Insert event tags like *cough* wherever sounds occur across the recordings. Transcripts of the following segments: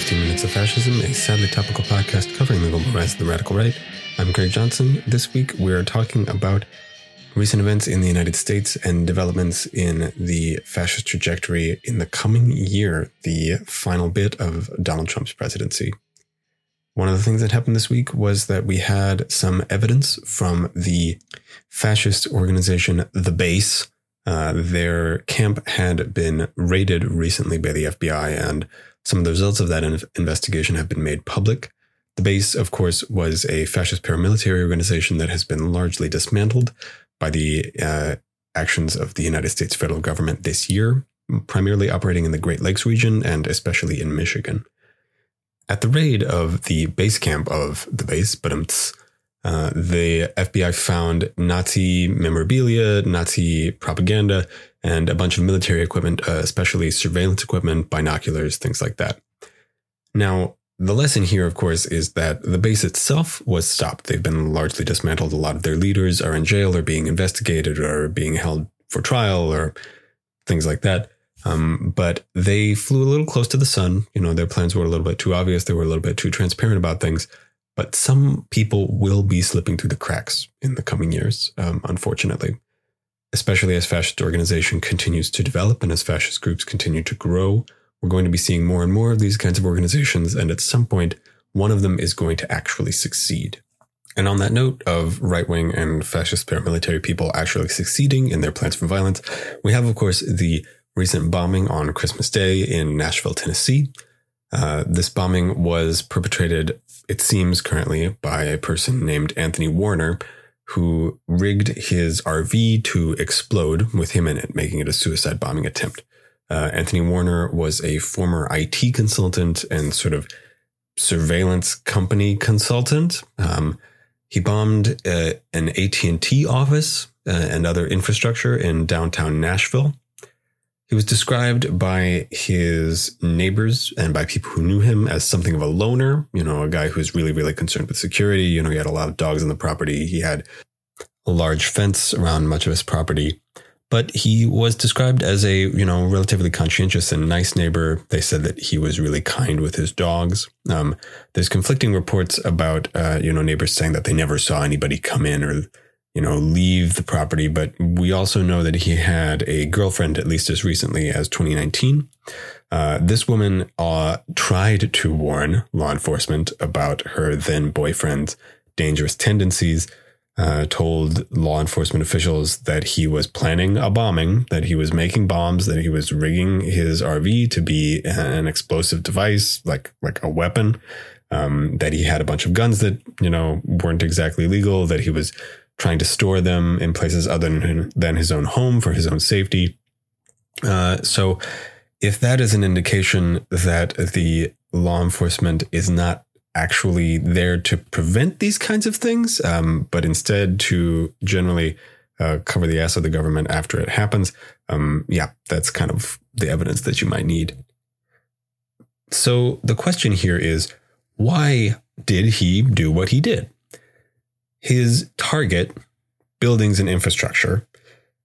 15 Minutes of Fascism, a sadly topical podcast covering the global rise of the radical right. I'm Craig Johnson. This week we're talking about recent events in the United States and developments in the fascist trajectory in the coming year, the final bit of Donald Trump's presidency. One of the things that happened this week was that we had some evidence from the fascist organization The Base. Uh, their camp had been raided recently by the FBI, and some of the results of that investigation have been made public. The base, of course, was a fascist paramilitary organization that has been largely dismantled by the uh, actions of the United States federal government this year, primarily operating in the Great Lakes region and especially in Michigan. At the raid of the base camp of the base, but uh, the FBI found Nazi memorabilia, Nazi propaganda, and a bunch of military equipment, uh, especially surveillance equipment, binoculars, things like that. Now, the lesson here, of course, is that the base itself was stopped. They've been largely dismantled. A lot of their leaders are in jail or being investigated or being held for trial or things like that. Um, but they flew a little close to the sun. You know, their plans were a little bit too obvious. They were a little bit too transparent about things. But some people will be slipping through the cracks in the coming years, um, unfortunately, especially as fascist organization continues to develop and as fascist groups continue to grow. We're going to be seeing more and more of these kinds of organizations. And at some point, one of them is going to actually succeed. And on that note of right wing and fascist paramilitary people actually succeeding in their plans for violence, we have, of course, the recent bombing on Christmas Day in Nashville, Tennessee. Uh, this bombing was perpetrated, it seems currently, by a person named Anthony Warner, who rigged his RV to explode with him in it, making it a suicide bombing attempt. Uh, Anthony Warner was a former IT consultant and sort of surveillance company consultant. Um, he bombed uh, an AT&T office uh, and other infrastructure in downtown Nashville. He was described by his neighbors and by people who knew him as something of a loner, you know, a guy who's really, really concerned with security. You know, he had a lot of dogs on the property. He had a large fence around much of his property. But he was described as a, you know, relatively conscientious and nice neighbor. They said that he was really kind with his dogs. Um, there's conflicting reports about, uh, you know, neighbors saying that they never saw anybody come in or you know, leave the property. But we also know that he had a girlfriend, at least as recently as 2019. Uh, this woman uh, tried to warn law enforcement about her then boyfriend's dangerous tendencies. Uh, told law enforcement officials that he was planning a bombing, that he was making bombs, that he was rigging his RV to be an explosive device, like like a weapon. Um, that he had a bunch of guns that you know weren't exactly legal. That he was trying to store them in places other than his own home for his own safety. Uh, so, if that is an indication that the law enforcement is not actually there to prevent these kinds of things, um, but instead to generally uh, cover the ass of the government after it happens, um, yeah, that's kind of the evidence that you might need. So the question here is why did he do what he did? His target, buildings and infrastructure,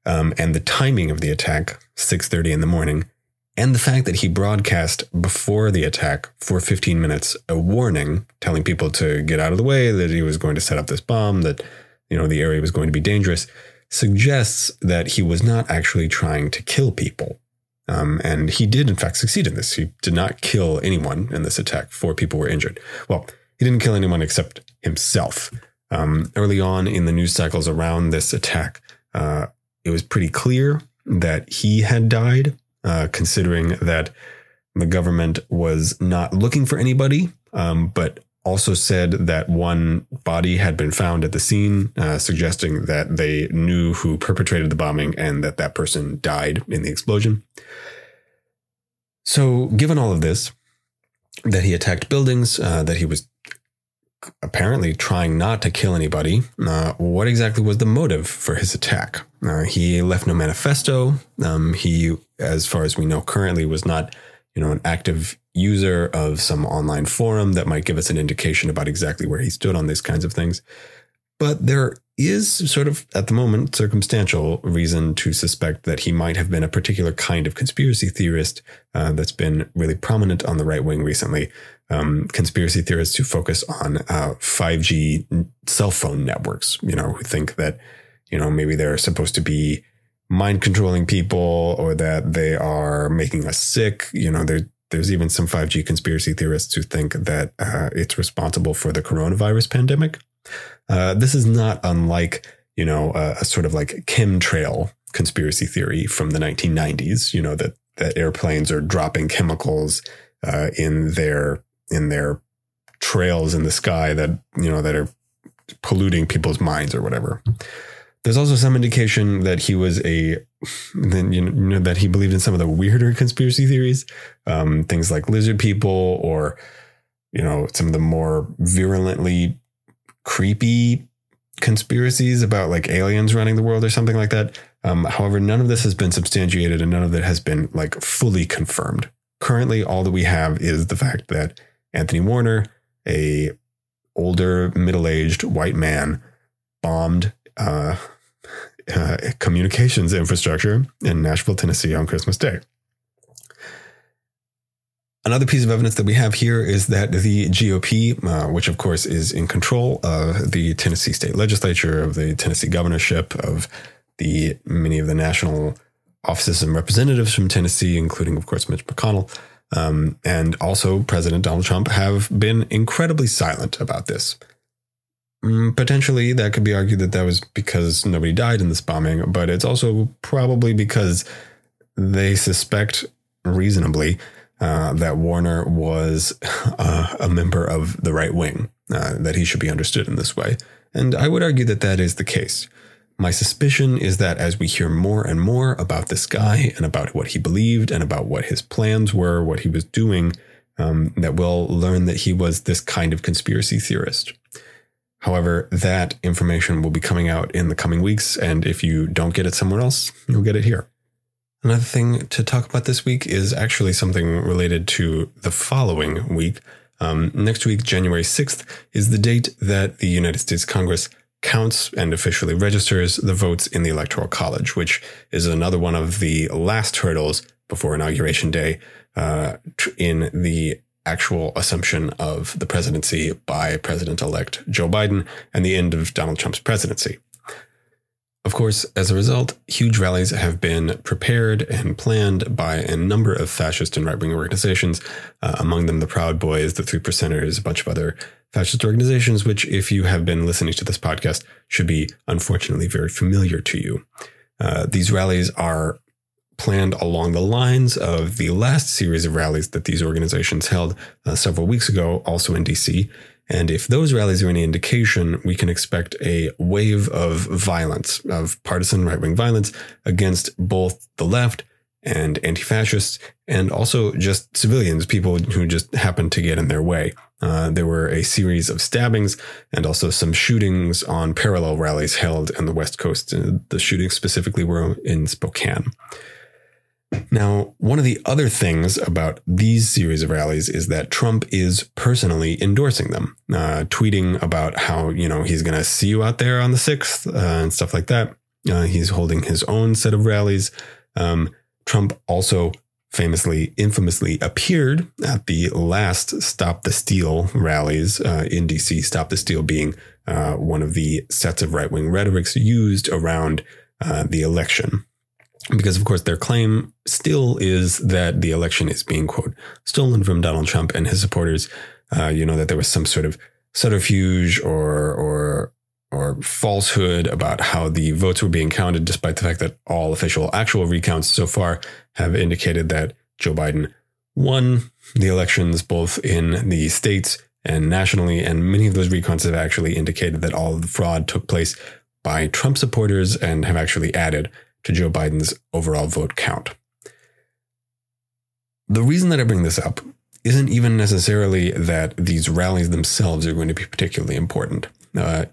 um, and the timing of the attack, 6:30 in the morning, and the fact that he broadcast before the attack for 15 minutes a warning telling people to get out of the way, that he was going to set up this bomb, that you know the area was going to be dangerous, suggests that he was not actually trying to kill people. Um, and he did, in fact, succeed in this. He did not kill anyone in this attack. Four people were injured. Well, he didn't kill anyone except himself. Um, early on in the news cycles around this attack, uh, it was pretty clear that he had died, uh, considering that the government was not looking for anybody, um, but also said that one body had been found at the scene, uh, suggesting that they knew who perpetrated the bombing and that that person died in the explosion. So, given all of this, that he attacked buildings, uh, that he was apparently trying not to kill anybody. Uh, what exactly was the motive for his attack? Uh, he left no manifesto. Um, he, as far as we know, currently was not, you know, an active user of some online forum that might give us an indication about exactly where he stood on these kinds of things. But there is sort of, at the moment, circumstantial reason to suspect that he might have been a particular kind of conspiracy theorist uh, that's been really prominent on the right wing recently. Um, conspiracy theorists who focus on uh, 5G cell phone networks, you know, who think that, you know, maybe they're supposed to be mind controlling people or that they are making us sick. You know, there, there's even some 5G conspiracy theorists who think that uh, it's responsible for the coronavirus pandemic. Uh, this is not unlike, you know, a, a sort of like chemtrail conspiracy theory from the 1990s. You know that that airplanes are dropping chemicals uh, in their in their trails in the sky that you know that are polluting people's minds or whatever. There's also some indication that he was a *laughs* then you know that he believed in some of the weirder conspiracy theories, um, things like lizard people or you know some of the more virulently creepy conspiracies about like aliens running the world or something like that. Um, however, none of this has been substantiated and none of it has been like fully confirmed. Currently, all that we have is the fact that Anthony Warner, a older middle-aged white man, bombed uh, uh, communications infrastructure in Nashville, Tennessee on Christmas Day. Another piece of evidence that we have here is that the GOP, uh, which of course is in control of the Tennessee state legislature, of the Tennessee governorship, of the many of the national offices and representatives from Tennessee, including of course Mitch McConnell, um, and also President Donald Trump, have been incredibly silent about this. Mm, potentially, that could be argued that that was because nobody died in this bombing, but it's also probably because they suspect reasonably uh, that Warner was *laughs* uh, a member of the right wing, uh, that he should be understood in this way. And I would argue that that is the case. My suspicion is that as we hear more and more about this guy and about what he believed and about what his plans were, what he was doing, um, that we'll learn that he was this kind of conspiracy theorist. However, that information will be coming out in the coming weeks, and if you don't get it somewhere else, you'll get it here. Another thing to talk about this week is actually something related to the following week. Um, next week, January 6th, is the date that the United States Congress counts and officially registers the votes in the Electoral College, which is another one of the last hurdles before Inauguration Day uh, in the actual assumption of the presidency by President elect Joe Biden and the end of Donald Trump's presidency. Of course, as a result, huge rallies have been prepared and planned by a number of fascist and right wing organizations, uh, among them the Proud Boys, the Three Percenters, a bunch of other fascist organizations, which, if you have been listening to this podcast, should be unfortunately very familiar to you. Uh, these rallies are planned along the lines of the last series of rallies that these organizations held uh, several weeks ago, also in DC, and if those rallies are any indication, we can expect a wave of violence, of partisan right wing violence against both the left and anti fascists, and also just civilians, people who just happen to get in their way. Uh, there were a series of stabbings and also some shootings on parallel rallies held in the West Coast. Uh, the shootings specifically were in Spokane. Now, one of the other things about these series of rallies is that Trump is personally endorsing them, uh, tweeting about how, you know, he's going to see you out there on the 6th uh, and stuff like that. Uh, he's holding his own set of rallies. Um, Trump also famously, infamously appeared at the last Stop the Steal rallies uh, in DC, Stop the Steal being uh, one of the sets of right wing rhetorics used around uh, the election because of course their claim still is that the election is being quote stolen from Donald Trump and his supporters. Uh, you know that there was some sort of subterfuge or or or falsehood about how the votes were being counted, despite the fact that all official actual recounts so far have indicated that Joe Biden won the elections both in the states and nationally, and many of those recounts have actually indicated that all of the fraud took place by Trump supporters and have actually added to Joe Biden's overall vote count. The reason that I bring this up isn't even necessarily that these rallies themselves are going to be particularly important. Uh,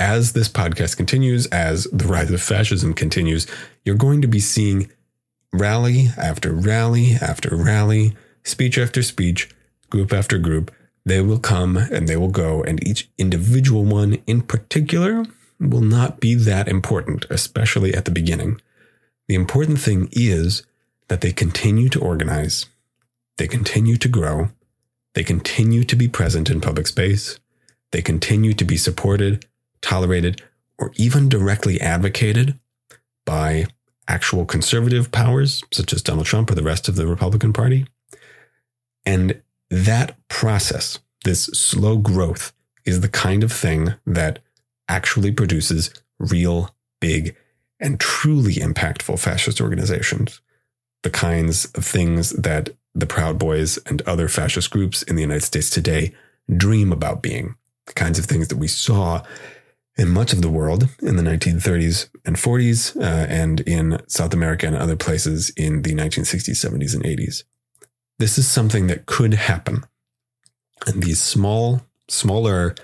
as this podcast continues, as the rise of fascism continues, you're going to be seeing rally after rally after rally, speech after speech, group after group. They will come and they will go, and each individual one in particular will not be that important, especially at the beginning. The important thing is that they continue to organize, they continue to grow, they continue to be present in public space, they continue to be supported, tolerated, or even directly advocated by actual conservative powers, such as Donald Trump or the rest of the Republican Party. And that process, this slow growth, is the kind of thing that actually produces real, big, and truly impactful fascist organizations. The kinds of things that the Proud Boys and other fascist groups in the United States today dream about being. The kinds of things that we saw in much of the world in the 1930s and 40s, uh, and in South America and other places in the 1960s, 70s, and 80s. This is something that could happen. And these small, smaller,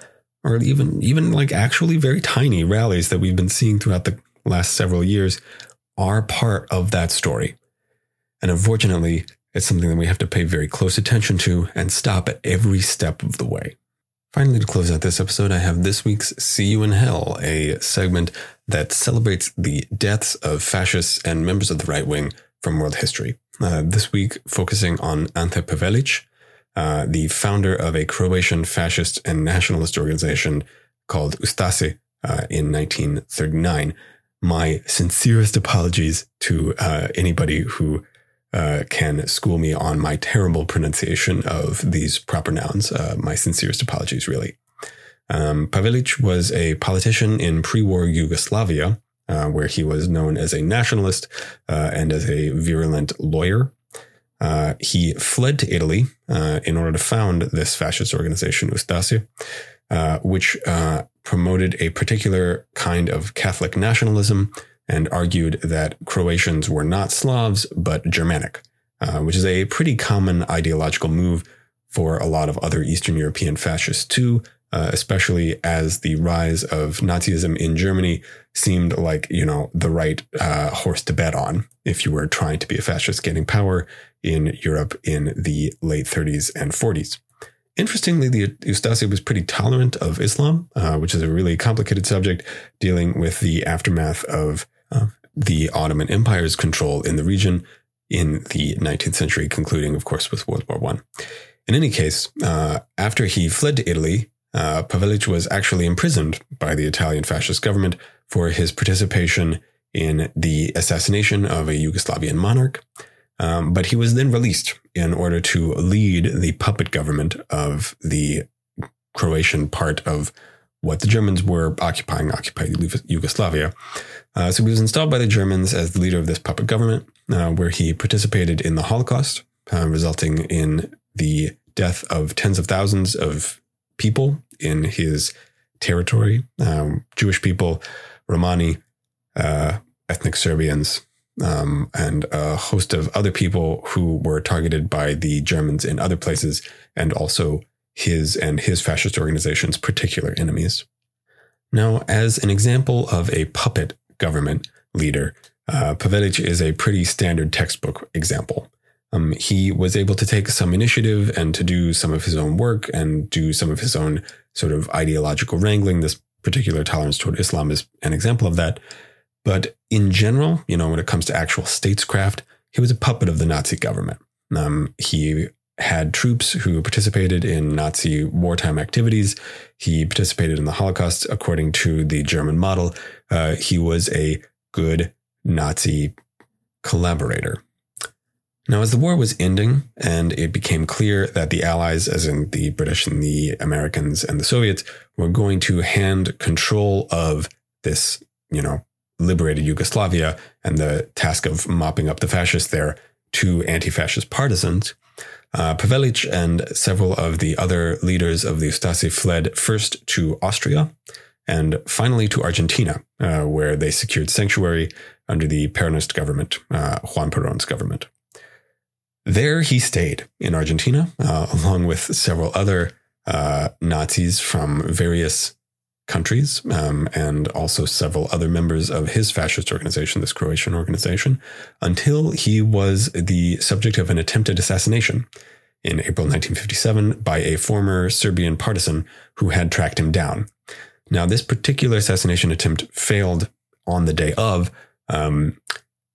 or even even like actually very tiny rallies that we've been seeing throughout the last several years are part of that story. And unfortunately, it's something that we have to pay very close attention to and stop at every step of the way. Finally, to close out this episode, I have this week's See You in Hell, a segment that celebrates the deaths of fascists and members of the right wing from world history. Uh, this week, focusing on Ante Pavelic, uh, the founder of a Croatian fascist and nationalist organization called Ustaše uh, in 1939. My sincerest apologies to uh, anybody who uh, can school me on my terrible pronunciation of these proper nouns. Uh, my sincerest apologies, really. Um, Pavelic was a politician in pre war Yugoslavia, uh, where he was known as a nationalist uh, and as a virulent lawyer. Uh, he fled to Italy in order to found this fascist organization, Ustaše, which promoted a particular kind of Catholic nationalism and argued that Croatians were not Slavs, but Germanic, uh, which is a pretty common ideological move for a lot of other Eastern European fascists too, uh, especially as the rise of Nazism in Germany seemed like, you know, the right uh, horse to bet on if you were trying to be a fascist gaining power in Europe in the late 30s and 40s. Interestingly, the Ustaše was pretty tolerant of Islam, uh, which is a really complicated subject dealing with the aftermath of the Ottoman Empire's control in the region in the 19th century, concluding, of course, with World War One. In any case, uh, after he fled to Italy, uh, Pavelic was actually imprisoned by the Italian fascist government for his participation in the assassination of a Yugoslavian monarch. Um, but he was then released in order to lead the puppet government of the Croatian part of what the Germans were occupying, occupied Yugoslavia. Uh, so he was installed by the Germans as the leader of this puppet government, uh, where he participated in the Holocaust, uh, resulting in the death of tens of thousands of people in his territory um, Jewish people, Romani, uh, ethnic Serbians, um, and a host of other people who were targeted by the Germans in other places, and also his and his fascist organization's particular enemies. Now, as an example of a puppet government leader, uh, is a pretty standard textbook example. Um, he was able to take some initiative and to do some of his own work and do some of his own sort of ideological wrangling. This particular tolerance toward Islam is an example of that. But in general, you know, when it comes to actual statescraft, he was a puppet of the Nazi government. Um, he had troops who participated in Nazi wartime activities. He participated in the Holocaust according to the German model. Uh, he was a good Nazi collaborator. Now, as the war was ending and it became clear that the Allies, as in the British and the Americans and the Soviets, were going to hand control of this, you know, liberated Yugoslavia and the task of mopping up the fascists there to anti fascist partisans, uh, Pavelic and several of the other leaders of the Ustaše fled first to Austria and finally to Argentina, uh, where they secured sanctuary under the Peronist government, uh, Juan Perón's government. There he stayed in Argentina, uh, along with several other uh, Nazis from various countries um, and also several other members of his fascist organization, this Croatian organization, until he was the subject of an attempted assassination in April 1957 by a former Serbian partisan who had tracked him down. Now, this particular assassination attempt failed on the day of. Um,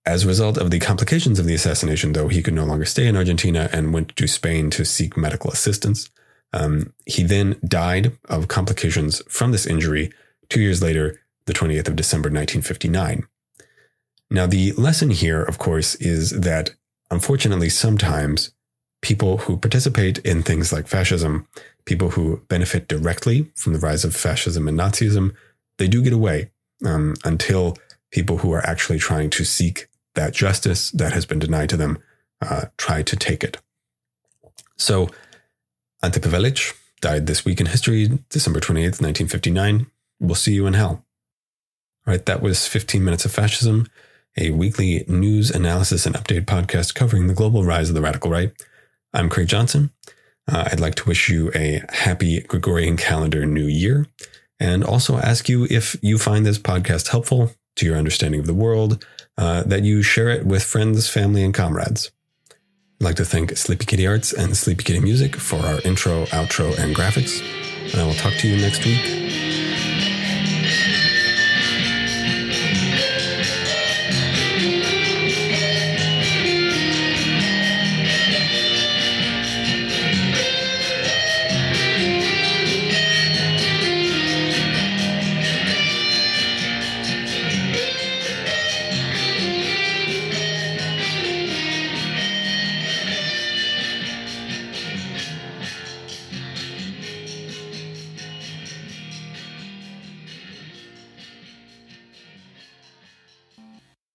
as a result of the complications of the assassination, though, he could no longer stay in Argentina and went to Spain to seek medical assistance. Um, he then died of complications from this injury two years later, the 28th of December, 1959. Now, the lesson here, of course, is that unfortunately, sometimes people who participate in things like fascism, people who benefit directly from the rise of fascism and Nazism, they do get away um, until people who are actually trying to seek that justice that has been denied to them uh, try to take it. So, Ante Pavelic died this week in history, December 28th, 1959. We'll see you in hell. All right, that was 15 Minutes of Fascism, a weekly news analysis and update podcast covering the global rise of the radical right. I'm Craig Johnson. Uh, I'd like to wish you a happy Gregorian calendar new year and also ask you if you find this podcast helpful to your understanding of the world, uh, that you share it with friends, family, and comrades. I'd like to thank Sleepy Kitty Arts and Sleepy Kitty Music for our intro, outro, and graphics. And I will talk to you next week.